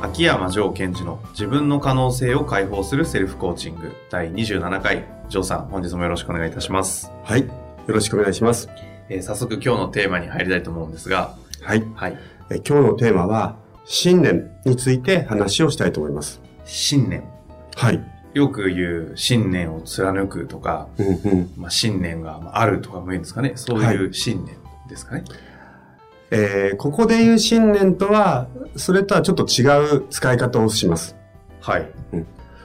秋山城賢治の自分の可能性を解放するセルフコーチング第27回。城さん、本日もよろしくお願いいたします。はい。よろしくお願いします。えー早速今日のテーマに入りたいと思うんですが、はい。はい。え今日のテーマは、信念について話をしたいと思います。信念。はい。よく言う信念を貫くとか、うんうん。まあ、信念がまああるとかも言うんですかね。そういう信念ですかね。えーここで言う信念とは、それとはちょっと違う使い方をします。はい。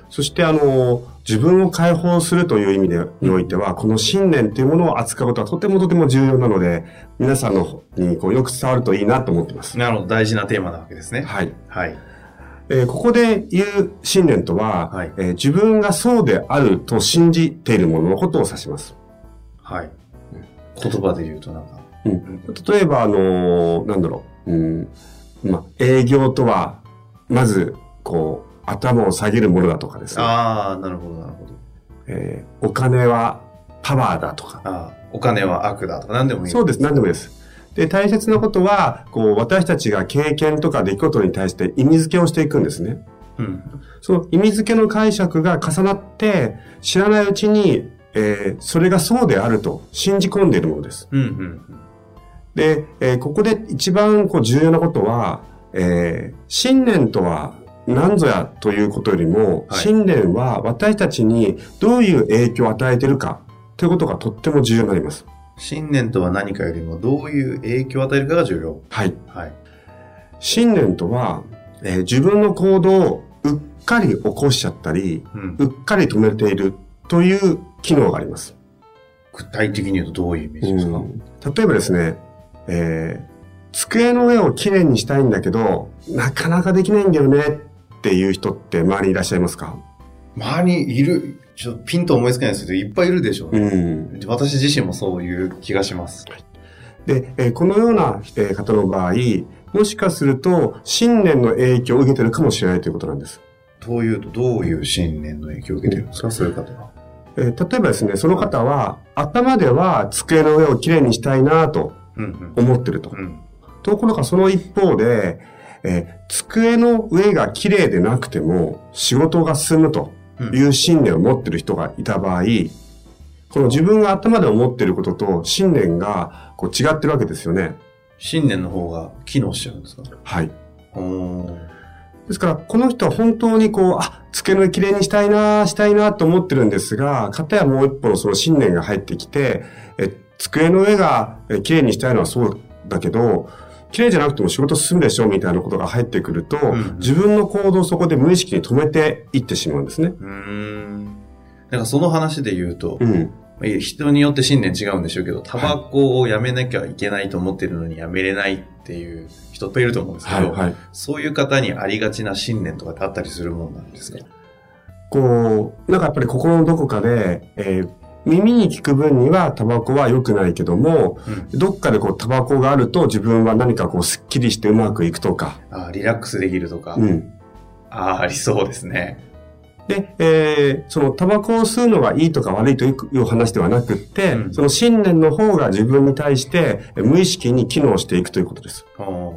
そして、あの、自分を解放するという意味でにおいては、この信念というものを扱うことはとてもとても重要なので、皆さんの方にこうよく伝わるといいなと思っています。なるほど、大事なテーマなわけですね。はい。はい。えーここで言う信念とは、はいえー自分がそうであると信じているもののことを指します。はい。言葉で言うとなんか、うん例えば、あのーなんだろう、うん、まあ、営業とは、まず、こう、頭を下げるものだとかですね。ああ、なるほど、なるほど。えーお金はパワーだとか。ああ、お金は悪だとか何でもいい。そうです、何でもいいです。で、大切なことは、こう、私たちが経験とか出来事に対して意味付けをしていくんですね。うん。その意味付けの解釈が重なって、知らないうちに、えーそれがそうであると信じ込んでいるものです。うん、うん。で、えーここで一番こう重要なことは、えー信念とは何ぞやということよりも、はい信念は私たちにどういう影響を与えているかということがとっても重要になります。信念とは何かよりもどういう影響を与えるかが重要。はい。はい。信念とは、えー自分の行動をうっかり起こしちゃったり、うん。うっかり止めているという機能があります。具体的に言うとどういうイメージですか、うん例えばですね、えー机の上をきれいにしたいんだけど、なかなかできないんだよねっていう人って周りにいらっしゃいますか？周りにいる、ちょっとピンと思いつかないですけど、いっぱいいるでしょうね。ん。私自身もそういう気がします。で、えーこのような、えー方の場合、もしかすると信念の影響を受けてるかもしれないということなんです。というと、どういう信念の影響を受けてるんですか、そういう方は。えー例えばですね、その方は頭では机の上をきれいにしたいなとうん、思ってると。ところがその一方で、えー机の上が綺麗でなくても仕事が進むという信念を持ってる人がいた場合、この自分が頭で思ってることと信念がこう違ってるわけですよね。信念の方が機能しちゃうんですか？はい。ですから、この人は本当にこう、あ、机の上綺麗にしたいな、したいなと思ってるんですが、かたやもう一歩のその信念が入ってきて、え、机の上がえ綺麗にしたいのはそうだけど、綺麗じゃなくても仕事進むでしょみたいなことが入ってくると、ん自分の行動をそこで無意識に止めていってしまうんですね。うーん。なんかその話で言うと、うん。人によって信念違うんでしょうけど、タバコをやめなきゃいけないと思ってるのにやめれないっていう人っていると思うんですけど、はいはい。そういう方にありがちな信念とかってあったりするもんなんですか？こう、なんかやっぱり心のどこかで、えー耳に聞く分にはタバコは良くないけども、うんどっかでこうタバコがあると自分は何かこうスッキリしてうまくいくとか、あーリラックスできるとか、うん。ああ、ありそうですね。で、えーそのタバコを吸うのがいいとか悪いという話ではなくって、うんその信念の方が自分に対してえ無意識に機能していくということです。あー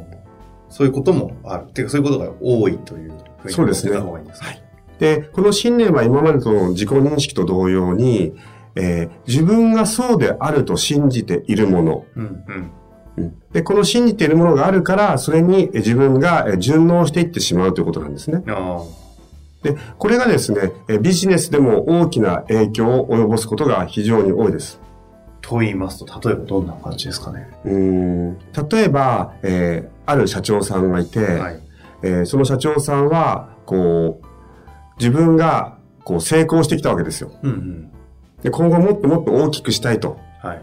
そういうこともある。ていうか、そういうことが多いというふうにそうですね思ってた方がいいんですかはいで、この信念は今までとの自己認識と同様に、えー自分がそうであると信じているもの、うん、うん。うんで、この信じているものがあるから、それにえ自分がえ順応していってしまうということなんですね。あで、これがですね、えビジネスでも大きな影響を及ぼすことが非常に多いです。と言いますと、例えばどんな感じですかね？うーん例えば、えーある社長さんがいて、はい。えーその社長さんは、こう、自分が、こう、成功してきたわけですよ。うんうん。で、今後もっともっと大きくしたいと。はい。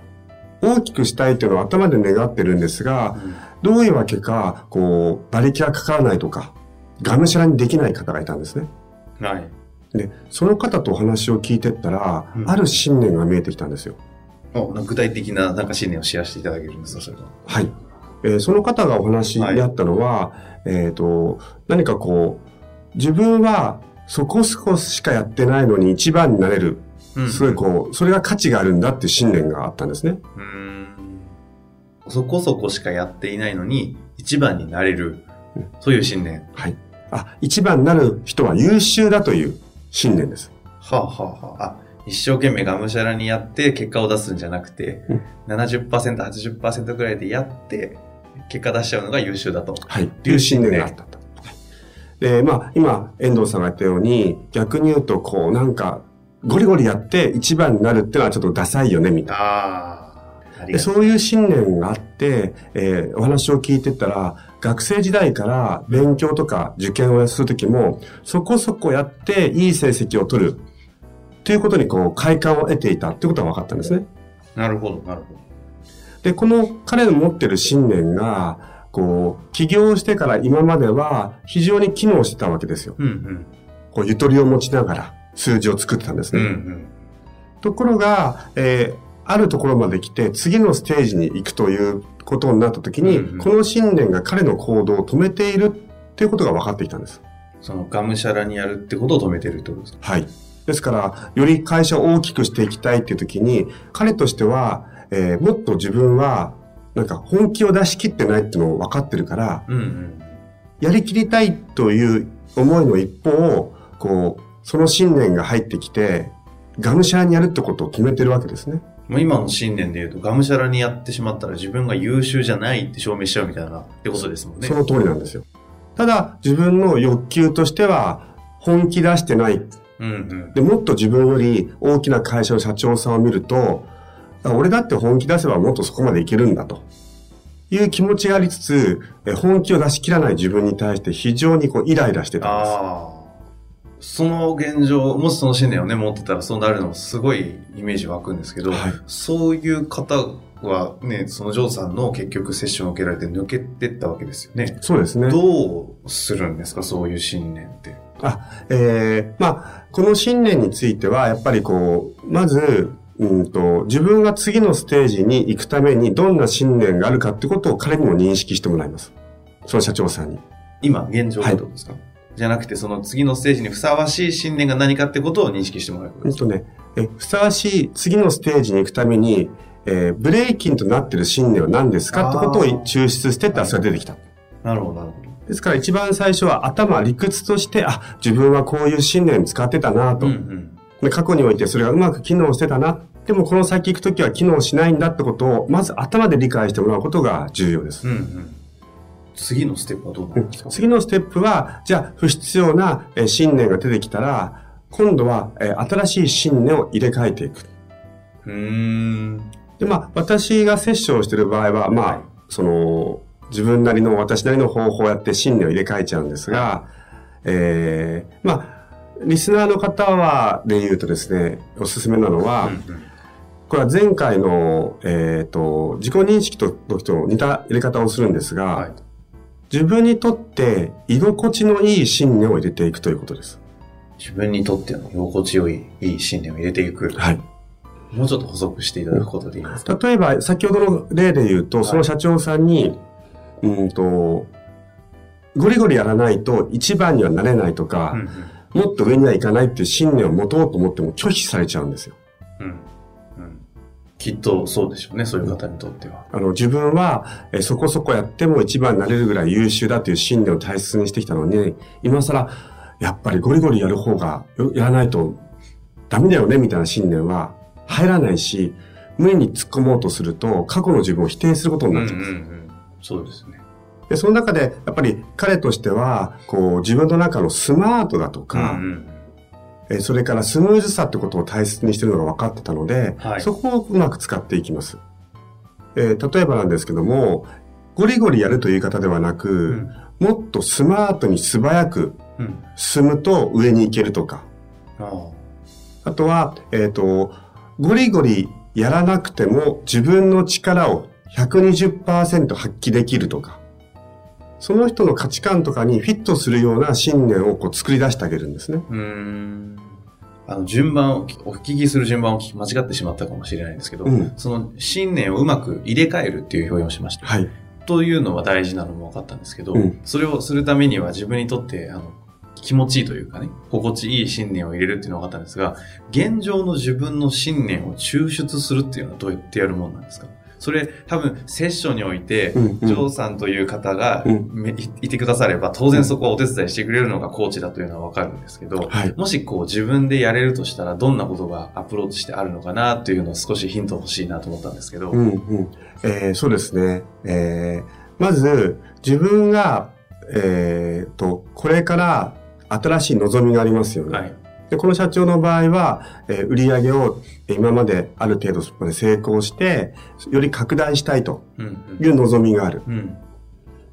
大きくしたいというのは頭で願ってるんですが、どういうわけか、こう、馬力がかからないとか、がむしゃらにできない方がいたんですね。はい。で、その方とお話を聞いてったら、うんある信念が見えてきたんですよ。お具体的ななんか信念をシェアしていただけるんですか、それは。はい。えーその方がお話にあったのは、えっ、と、何かこう、自分はそこそこしかやってないのに一番になれる。すごいこう、それが価値があるんだっていう信念があったんですね。う。うん。そこそこしかやっていないのに、一番になれるうん。そういう信念。はい。あ、一番になる人は優秀だという信念です。はあ、はあはあ、あ、一生懸命がむしゃらにやって結果を出すんじゃなくて、うん70%、80%ぐらいでやって、結果出しちゃうのが優秀だと。はい。という信念があったと。はいで、まあ、今、遠藤さんが言ったように、逆に言うと、こう、なんか、ゴリゴリやって一番になるっていうのはちょっとダサいよね、みたいな。で。そういう信念があって、えーお話を聞いてったら、学生時代から勉強とか受験をするときも、そこそこやっていい成績を取る。ということにこう、快感を得ていたってことが分かったんですね。なるほど、なるほど。で、この彼の持ってる信念が、こう、起業してから今までは非常に機能してたわけですよ。うんうん。こう、ゆとりを持ちながら数字を作ってたんですね。うんうん。ところが、えーあるところまで来て、次のステージに行くということになったときに、うんうんこの信念が彼の行動を止めているっていうことが分かってきたんです。その、がむしゃらにやるってことを止めてるってことですか？はい。ですから、より会社を大きくしていきたいっていうときに、彼としては、えーもっと自分は、なんか本気を出し切ってないっていうのを分かってるから、うんうん。やりきりたいという思いの一方、こう、その信念が入ってきて、がむしゃらにやるってことを決めてるわけですね。もう今の信念で言うと、がむしゃらにやってしまったら自分が優秀じゃないって証明しちゃうみたいなってことですもんね。その通りなんですよ。ただ、自分の欲求としては、本気出してない。うんうん。で、もっと自分より大きな会社の社長さんを見ると、あ俺だって本気出せばもっとそこまでいけるんだと。いう気持ちがありつつ、え本気を出し切らない自分に対して非常にこうイライラしてたんです。その現状、もしその信念をね、持ってたらそうなるのもすごいイメージ湧くんですけど、はいそういう方はね、そのジョーさんの結局セッションを受けられて抜けてったわけですよね。そうですね。どうするんですか、そういう信念って。あ、えーまあ、この信念については、やっぱりこう、まず、うんと、自分が次のステージに行くためにどんな信念があるかってことを彼にも認識してもらいます。その社長さんに。今、現状ってことですか、じゃなくて、その次のステージにふさわしい信念が何かってことを認識してもらう。うんとね、え、ふさわしい次のステージに行くために、えーブレーキンとなってる信念は何ですかってことを抽出してったらそれが出てきた。なるほど、なるほど。ですから一番最初は頭、理屈として、あ、自分はこういう信念使ってたなと。うんうん。で過去においてそれがうまく機能してたな。でもこの先行くときは機能しないんだってことを、まず頭で理解してもらうことが重要です。うんうん。次のステップはどうなるんですか、次のステップは、じゃあ不必要なえー信念が出てきたら、今度はえー新しい信念を入れ替えていく。うーん。で、まあ、私がセッションをしている場合は、まあ、はいその、自分なりの、私なりの方法をやって信念を入れ替えちゃうんですが、えーまあ、リスナーの方は、で言うとですね、おすすめなのは、これは前回の、えっ、と、自己認識と時と似た入れ方をするんですが、はい。自分にとって居心地のいい信念を入れていくということです。自分にとっての居心地よい、いい信念を入れていく。はい。もうちょっと補足していただくことでいいですか、例えば、先ほどの例で言うと、その社長さんに、うんと、ゴリゴリやらないと一番にはなれないとか、もっと上には行かないっていう信念を持とうと思っても拒否されちゃうんですよ。うん。うん。うん。きっとそうでしょうね、そういう方にとっては。あの、自分は、えそこそこやっても一番になれるぐらい優秀だという信念を大切にしてきたのに、今更、やっぱりゴリゴリやる方が、よやらないとダメだよね、みたいな信念は入らないし、無理に突っ込もうとすると、過去の自分を否定することになっちゃうんです。ん。そうですね。で、その中で、やっぱり彼としては、こう、自分の中のスマートだとか、うんえそれからスムーズさってことを大切にしてるのが分かってたので、はいそこをうまく使っていきます。えー例えばなんですけども、ゴリゴリやるという言い方ではなく、うん。もっとスマートに素早くうん。進むと上に行けるとか。ああ。あとは、えっ、と、ゴリゴリやらなくても自分の力を120%発揮できるとか。その人の価値観とかにフィットするような信念をこう作り出してあげるんですね。うーん。あの、順番を、お聞きする順番を聞き間違ってしまったかもしれないんですけど、うんその信念をうまく入れ替えるっていう表現をしました。はい。というのは大事なのも分かったんですけど、うんそれをするためには自分にとって、あの、気持ちいいというかね、心地いい信念を入れるっていうのは分かったんですが、現状の自分の信念を抽出するっていうのはどうやってやるもんなんですか？それ多分セッションにおいて、うんうんジョーさんという方がうんめいいてくだされば、当然そこはお手伝いしてくれるのがコーチだというのは分かるんですけど、はい。もしこう自分でやれるとしたらどんなことがアプローチしてあるのかなっていうのを少しヒント欲しいなと思ったんですけど。うんうん。えーそうですね。えーまず、自分が、えーと、これから新しい望みがありますよね。はい。で、この社長の場合は、えー売り上げをえー今まである程度まで成功して、より拡大したいとうんいう望みがある。うん。うん。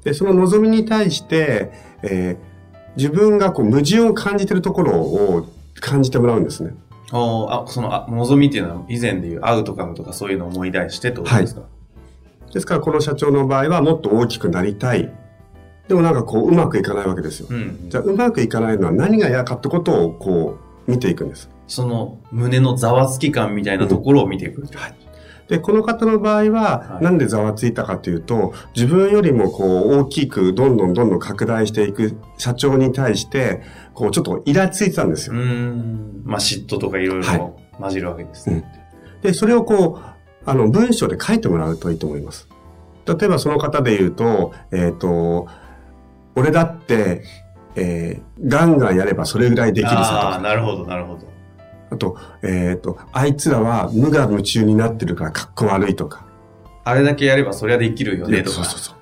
で、その望みに対して、えー自分がこう矛盾を感じているところを感じてもらうんですね。あ、その、あ、望みっていうのは以前でいうアウトカムとかそういうのを思い出してとですか、ですから、この社長の場合はもっと大きくなりたい。でもなんかこう、うまくいかないわけですよ。うん。じゃあ、うまくいかないのは何が嫌かってことをこう、見ていくんです。その胸のざわつき感みたいなところを見ていく。はいで、この方の場合はは、いなんでざわついたかというと、自分よりもこう、大きく、どんどんどんどん拡大していく社長に対して、こう、ちょっとイラついてたんですうよ。ん。まあ、嫉妬とかいろいはいろ混じるわけですね。で、それをこう、あの、文章で書いてもらうといいと思います。例えばその方で言うと、えっ、と、俺だって、えーガンガンやればそれぐらいできるさとああ、か。なるほど、なるほど。あと、えっ、と、あいつらは無我夢中になってるからかっこ悪いとか。あれだけやればそりゃできるよね、とか。そうそうそう。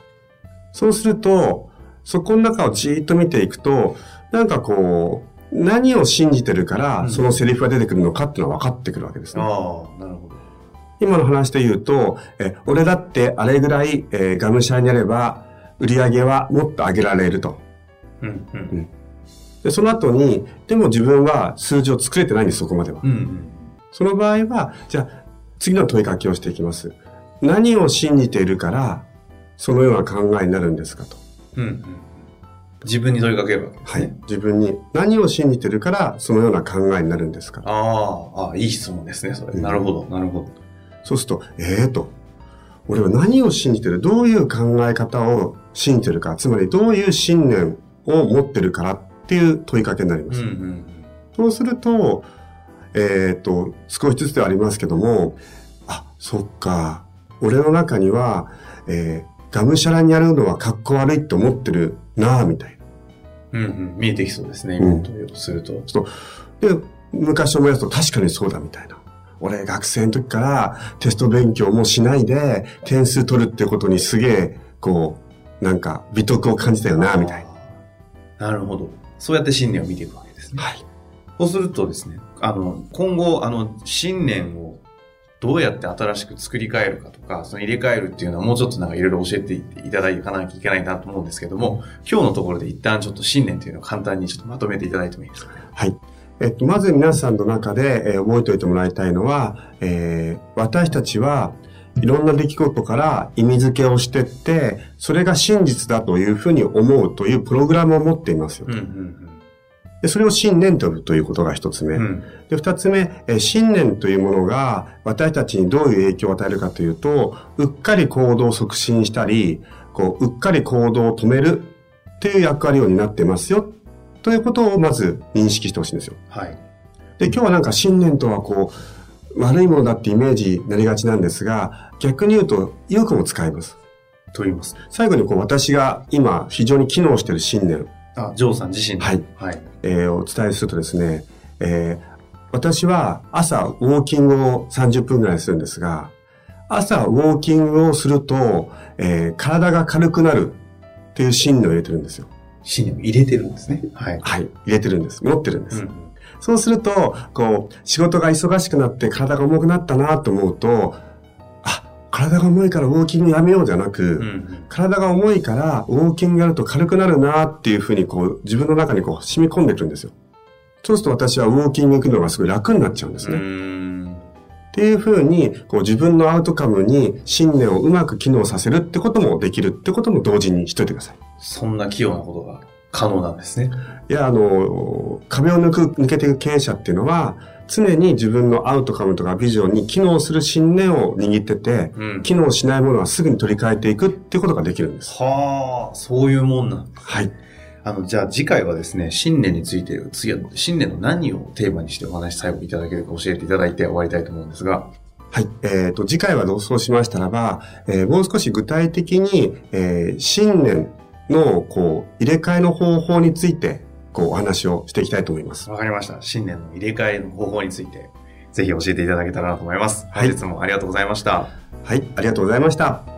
そうすると、そこの中をじーっと見ていくと、なんかこう、何を信じてるから、うんそのセリフが出てくるのかっていうのは分かってくるわけですね。ああ、なるほど。今の話で言うと、え、俺だってあれぐらい、えーがむしゃらにやれば、売り上げはもっと上げられると。うん、うん。で、その後に、でも自分は数字を作れてないんです、そこまでは。うん、うん。その場合は、じゃあ、次の問いかけをしていきます。何を信じているから、そのような考えになるんですかと。うん、うん。自分に問いかけるわけですね。はい。自分に何を信じてるから、そのような考えになるんですかああ、いい質問ですね、それ。うんなるほど、なるほど。そうすると、ええと。俺は何を信じてる？どういう考え方を信じてるか、つまりどういう信念を持ってるからっていう問いかけになります。うん、うん。そうすると、えっ、と、少しずつではありますけども、あ、そっか。俺の中には、えーがむしゃらにやるのはかっこ悪いって思ってるなぁ、みたいな。うん、うん。見えてきそうですね、うん今の問いをすると。で、昔思い出すと確かにそうだみたいな。俺学生の時からテスト勉強もしないで点数取るってことにすげえ、こう、なんか美徳を感じたよな、みたいな。な。なるほど。そうやって信念を見ていくわけですね。はい。そうするとですね、あの、今後、あの、信念をどうやって新しく作り変えるかとか、その入れ替えるっていうのはもうちょっとなんかいろいろ教えていただかなきゃいけないなと思うんですけども、今日のところで一旦ちょっと信念というのを簡単にちょっとまとめていただいてもいいですか？ね。はい。えっと、まず皆さんの中で、えー覚えておいてもらいたいのは、えー私たちはいろんな出来事から意味付けをしてって、それが真実だというふうに思うというプログラムを持っていますよ。うん、うん、でそれを信念と呼ぶということが一つ目。うん。うん。で、二つ目、えー信念というものが私たちにどういう影響を与えるかというと、うっかり行動を促進したり、こう、うっかり行動を止めるっていう役割を担ってますよ。ということをまず認識してほしいんですよ。はい。で、今日はなんか信念とはこう、悪いものだってイメージになりがちなんですが、逆に言うと、よくも使います。と言います。最後にこう、私が今非常に機能している信念、あ、ジョーさん自身ではい。はい。えーお伝えするとですね、えー私は朝ウォーキングを30分ぐらいするんですが、朝ウォーキングをすると、えー体が軽くなるっていう信念を入れてるんですよ。信念を入れてるんですね。はい。はい。入れてるんです。持ってるんです。うん。そうすると、こう、仕事が忙しくなって体が重くなったなと思うと、あ、体が重いからウォーキングやめようじゃなく、うんうん体が重いからウォーキングやると軽くなるなっていうふうにこう自分の中にこう染み込んでくるんですよ。そうすると私はウォーキング行くのがすごい楽になっちゃうんですうね。んっていうふうにこう自分のアウトカムに信念をうまく機能させるってこともできるってことも同時にしといてください。そんな器用なことが可能なんですね。いや、あの、壁を抜く、抜けていく経営者っていうのは、常に自分のアウトカムとかビジョンに機能する信念を握ってて、うん機能しないものはすぐに取り替えていくっていうことができるんです。はあ、そういうもんなんだはい。あの、じゃあ次回はですね、新年について、次は新年の何をテーマにしてお話最後いただけるか教えていただいて終わりたいと思うんですが。はい。えっ、と、次回はどうそうしましたらば、えーもう少し具体的に、えー新年の、こう、入れ替えの方法について、こう、お話をしていきたいと思います。わかりました。新年の入れ替えの方法について、ぜひ教えていただけたらなと思います。はい本日もありがとうございました。はい。ありがとうございました。